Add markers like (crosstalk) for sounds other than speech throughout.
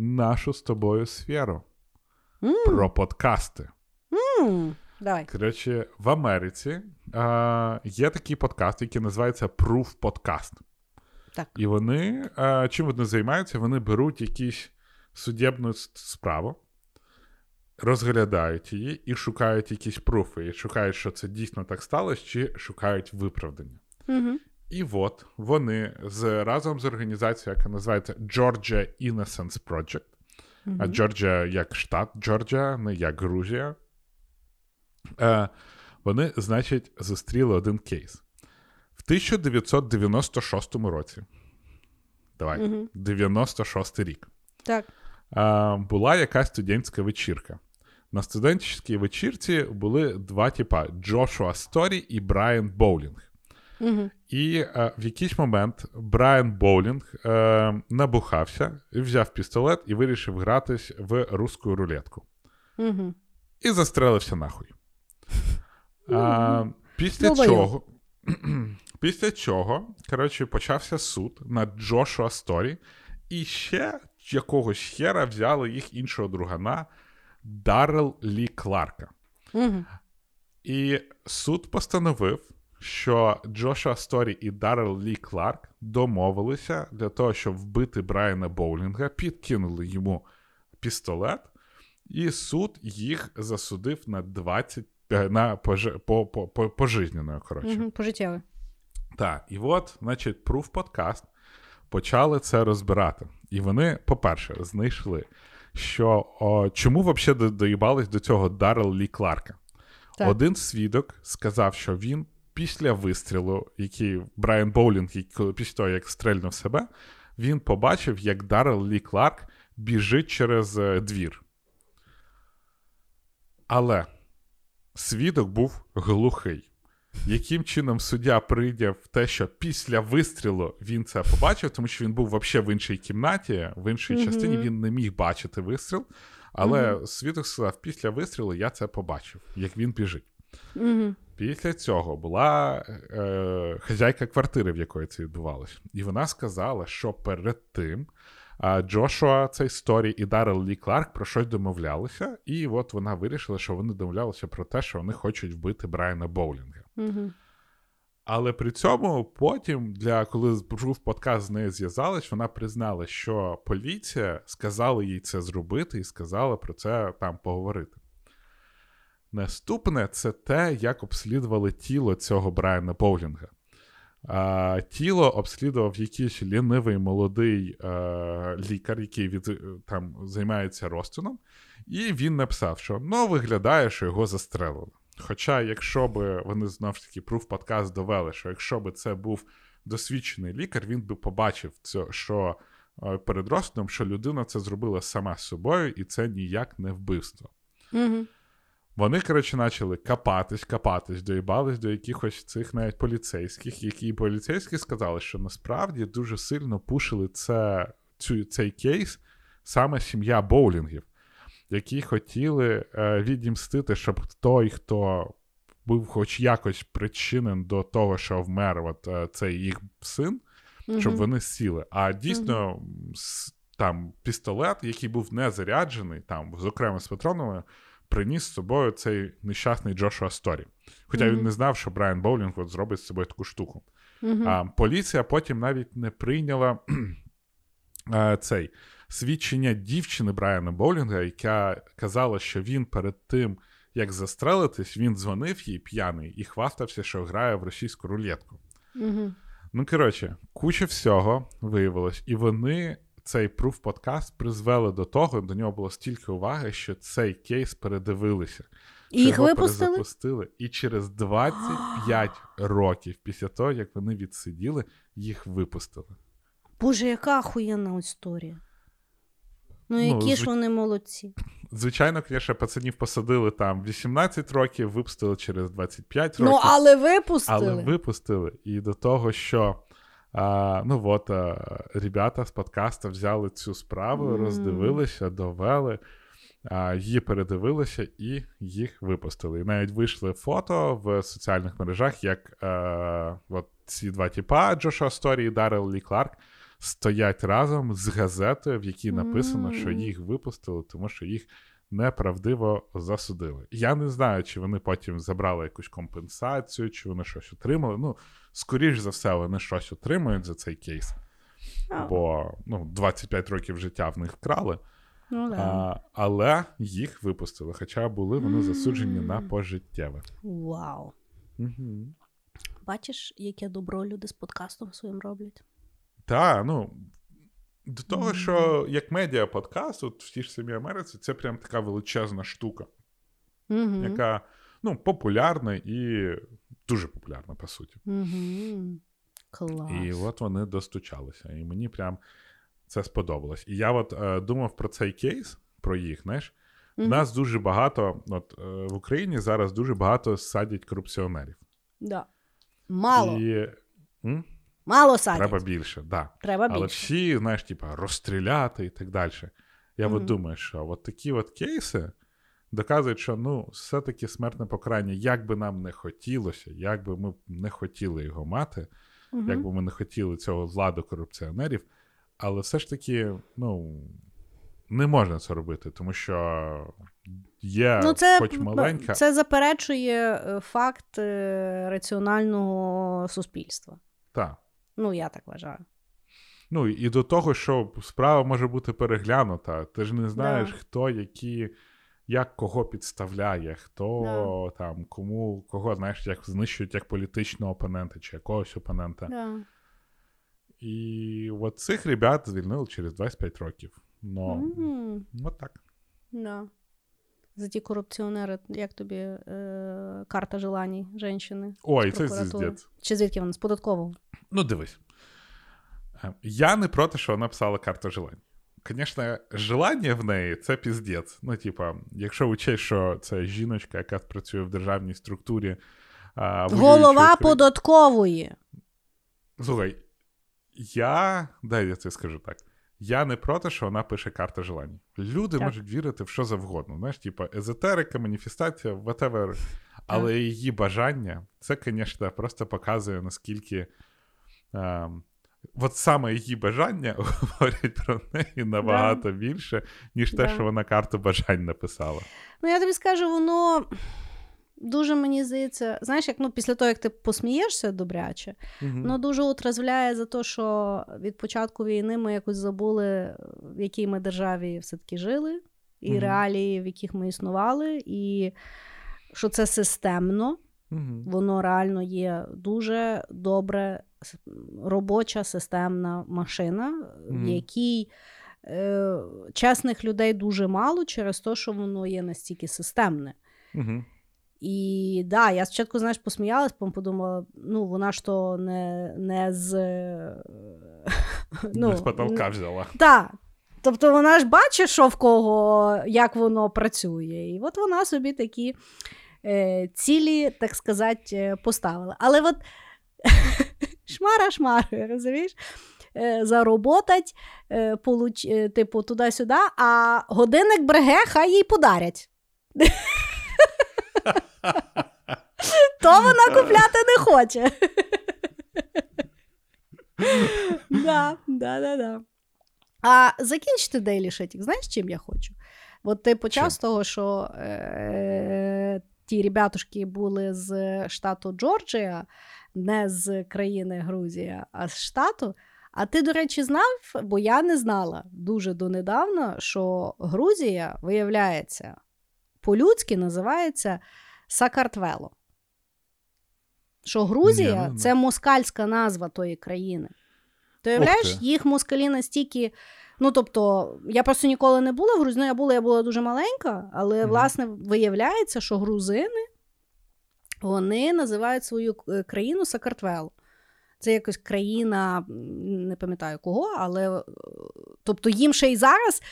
нашу з тобою сферу. Mm. Про подкасти. Mm. Давай. Коротше, в Америці а, є такий подкаст, який називається Proof Podcast. Так. І вони а, чим вони займаються? Вони беруть якісь судебну справу, розглядають її і шукають якісь пруфи. І шукають, що це дійсно так сталося, чи шукають виправдання. Mm-hmm. І от вони з разом з організацією, яка називається Georgia Innocence Project. Mm-hmm. А Джорджія як штат Джорджія, не як Грузія. Е, Вони, значить, зустріли один кейс. В 1996 році. Давай, mm-hmm. 96 рік. Так. Е, була якась студентська вечірка. На студентській вечірці були два типа: Джошуа Сторі і Брайан Боулінг. Угу. І е, в якийсь момент Брайан Боулінг е, набухався, взяв пістолет і вирішив гратись в русську рулетку. Угу. І застрелився нахуй. (laughs) А, Після чого (clears throat) після чого, коротше, почався суд над Джошуа Сторі, і ще якогось хера взяли їх іншого другана Даррел Лі Кларка. Угу. І суд постановив, що Джоша Сторі і Даррел Лі Кларк домовилися для того, щоб вбити Брайана Боулінга, підкинули йому пістолет, і суд їх засудив на 20 на пож... по, по, по, пожизненою, коротше. Угу. Пожиттєве. Так, і от, значить, Proof Podcast почали це розбирати. І вони, по-перше, знайшли, що о, чому взагалі доїбались до цього Даррел Лі Кларка. Так. Один свідок сказав, що він після вистрілу, який Брайан Боулінг, після того, як стрельнув себе, він побачив, як Даррел Лі Кларк біжить через е, двір. Але свідок був глухий. Яким чином суддя прийде в те, що після вистрілу він це побачив, тому що він був взагалі в іншій кімнаті, в іншій Мгм. частині він не міг бачити вистріл. Але Мгм. свідок сказав, після вистрілу я це побачив, як він біжить. Угу. Після цього була е, хазяйка квартири, в якої це відбувалося. І вона сказала, що перед тим е, Джошуа цей сторі і Даррел Лі Кларк про щось домовлялися, і от вона вирішила, що вони домовлялися про те, що вони хочуть вбити Брайана Боулінга. Угу. Але при цьому потім, для коли був подкаст з нею зв'язалась, вона признала, що поліція сказала їй це зробити і сказала про це там поговорити. Наступне це те, як обслідували тіло цього Брайана Боулінга. А, тіло обслідував якийсь лінивий молодий е, лікар, який від, там займається розтином, і він написав, що ну, виглядає, що його застрелили. Хоча, якщо б вони знову ж таки пруф подкаст довели, що якщо б це був досвідчений лікар, він би побачив, це, що е, перед розтином, що людина це зробила сама з собою, і це ніяк не вбивство. Угу. Вони, коротше, почали копатись, копатись, доїбались до якихось цих навіть поліцейських, які поліцейські сказали, що насправді дуже сильно пушили це, цю, цей кейс саме сім'я боулінгів, які хотіли е, відімстити, щоб той, хто був хоч якось причинен до того, що вмер от, е, цей їх син, щоб вони сіли. А дійсно, с- там пістолет, який був не заряджений, там, зокрема з патронами, приніс з собою цей нещасний Джошуа Сторі. Хоча він не знав, що Брайан Боулінг от зробить з собою таку штуку. Угу. А, поліція потім навіть не прийняла а, (clears throat) цей свідчення дівчини Брайана Боулінга, яка казала, що він перед тим, як застрелитись, він дзвонив їй п'яний і хвастався, що грає в російську рулетку. Угу. Ну, коротше, куча всього виявилось, і вони цей пруф подкаст призвели до того, до нього було стільки уваги, що цей кейс передивилися. І їх випустили? перезапустили. І через 25 (gasps) років після того, як вони відсиділи, їх випустили. Боже, яка охуєнна історія. Ну, які ну, ж вони молодці. Звичайно, звісно, пацанів посадили там 18 років, випустили через 25 років. Ну, але випустили. Але випустили. І до того, що а, ну от а, ребята з подкаста взяли цю справу, Мгм. роздивилися, довели, а, її передивилися і їх випустили. І навіть вийшли фото в соціальних мережах, як а, от ці два типа Джоша Сторі і Даррел Лі Кларк. Стоять разом з газетою, в якій написано, що їх випустили, тому що їх неправдиво засудили. Я не знаю, чи вони потім забрали якусь компенсацію, чи вони щось отримали. Ну, скоріш за все, вони щось отримують за цей кейс, бо ну, 25 років життя в них вкрали, ну, да. а, але їх випустили, хоча були вони засуджені на пожиттєве. Вау. Угу. Бачиш, яке добро люди з подкастом своїм роблять? Та, ну. До того, що як медіа подкаст, от в тій ж самій Америці, це прям така величезна штука. Угу. яка ну, популярна і дуже популярна, по суті. Угу. Клас. І от вони достучалися. І мені прям це сподобалось. І я от е, думав про цей кейс, про їх, знаєш. У Мгм. нас дуже багато, от е, в Україні зараз дуже багато садять корупціонерів. Да. Мало. І м? Мало садять. треба Треба, більше, да. більше. Але всі, знаєш, типа, розстріляти і так далі. Я Мгм. от думаю, що от такі от кейси доказують, що ну, все-таки смертне покарання, як би нам не хотілося, як би ми не хотіли його мати, Мгм. як би ми не хотіли цього владу корупціонерів, але все ж таки, ну, не можна це робити, тому що є Ну, це, хоч маленька. це заперечує е, факт е, раціонального суспільства. Та. Ну, я так вважаю. Ну і до того, що справа може бути переглянута. Ти ж не знаєш, Да. хто які, як кого підставляє, хто Да. там, кому, кого, знаєш, як знищують як політичного опонента чи якогось опонента. Да. І от цих ребят звільнили через 25 років. Ну, М, от так. да. За ті корупціонери, як тобі е, карта желаній жінки? Ой, це звіздець. Чи звідки вона? З податкового? Ну, дивись. Е, Я не проти, що вона писала карту желань. Звісно, желання в неї це піздець. Ну, типа, якщо учесть, що це жіночка, яка працює в державній структурі. А, Голова країни- податкової. Слухай, я. Дай я це скажу так. Я не проти, що вона пише карта желань. Люди Так. можуть вірити в що завгодно. Знаєш, типа езотерика, маніфестація, whatever. Але її бажання, це, звісно, просто показує, наскільки. Ем, От саме її бажання (laughs) говорять про неї набагато більше, ніж те, Да. що вона карту бажань написала. Ну, я тобі скажу, воно дуже мені здається, знаєш, як ну, після того, як ти посмієшся добряче, воно дуже утразвляє за те, що від початку війни ми якось забули, в якій ми державі все-таки жили, і Мгм. реалії, в яких ми існували, і що це системно. Мгм. Воно реально є дуже добре робоча системна машина, в якій е, чесних людей дуже мало через те, що воно є настільки системне. Мгм. І да, я спочатку, знаєш, посміялась, потім подумала, ну вона ж то не, не з. е, (laughs) ну, Не з потолка взяла. Так. Тобто вона ж бачить, що в кого, як воно працює. І от вона собі такі е, цілі, так сказати, поставила. Але от (laughs) шмара шмара, (laughs) розумієш? Е, зароботать, е, получ, е, типу, туди-сюди, а годинник бреге, хай їй подарять. (laughs) То вона купляти не хоче. (laughs) Да, да, да, да. А закінчити Daily Shitting, знаєш, чим я хочу? От ти почав з того, що е, ті ребятушки були з штату Джорджія, не з країни Грузія, а з штату. А ти, до речі, знав, бо я не знала дуже донедавна, що Грузія, виявляється, по-людськи називається Сакартвело. Що Ні, не Грузія знаю. це москальська назва тої країни. Ти уявляєш, їх москалі настільки. Ну, тобто, я просто ніколи не була в Грузії. Ну, я була, я була дуже маленька, але, Мгм. власне, виявляється, що грузини вони називають свою е, країну Сакартвело. Це якась країна, не пам'ятаю кого, але е, тобто їм ще й зараз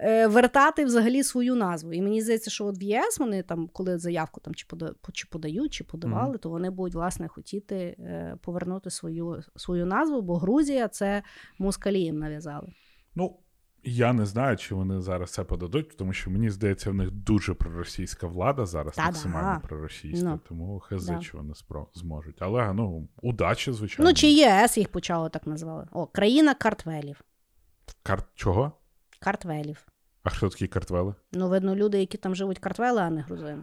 е, вертати взагалі свою назву. І мені здається, що от в ЄС вони там, коли заявку там чи чи подають, чи подавали, mm-hmm. то вони будуть власне хотіти повернути свою свою назву, бо Грузія це москалі їм нав'язали. Ну, я не знаю, чи вони зараз це подадуть, тому що мені здається, в них дуже проросійська влада зараз, Та-да. максимально проросійська. Ну, тому хези, да. чи вони спро- зможуть. Але ну, удачі, звичайно. Ну, чи ЄС їх почало так назвали. О, країна картвелів. Карт чого? Картвелів. А хто такі картвели? Ну, видно, люди, які там живуть картвели, а не грузини.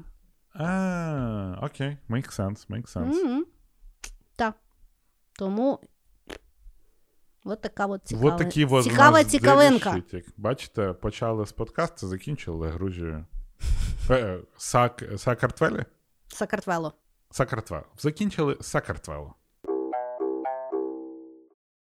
А, окей, make sense, make sense. Mm-hmm. Так. Тому От така от цікава, от такі цікава цікавинка. Бачите, почали з подкасту, закінчили Грузію. (laughs) Е, Сак, Сакартвелі? Сакартвело. Сакартвело. Закінчили Сакартвело.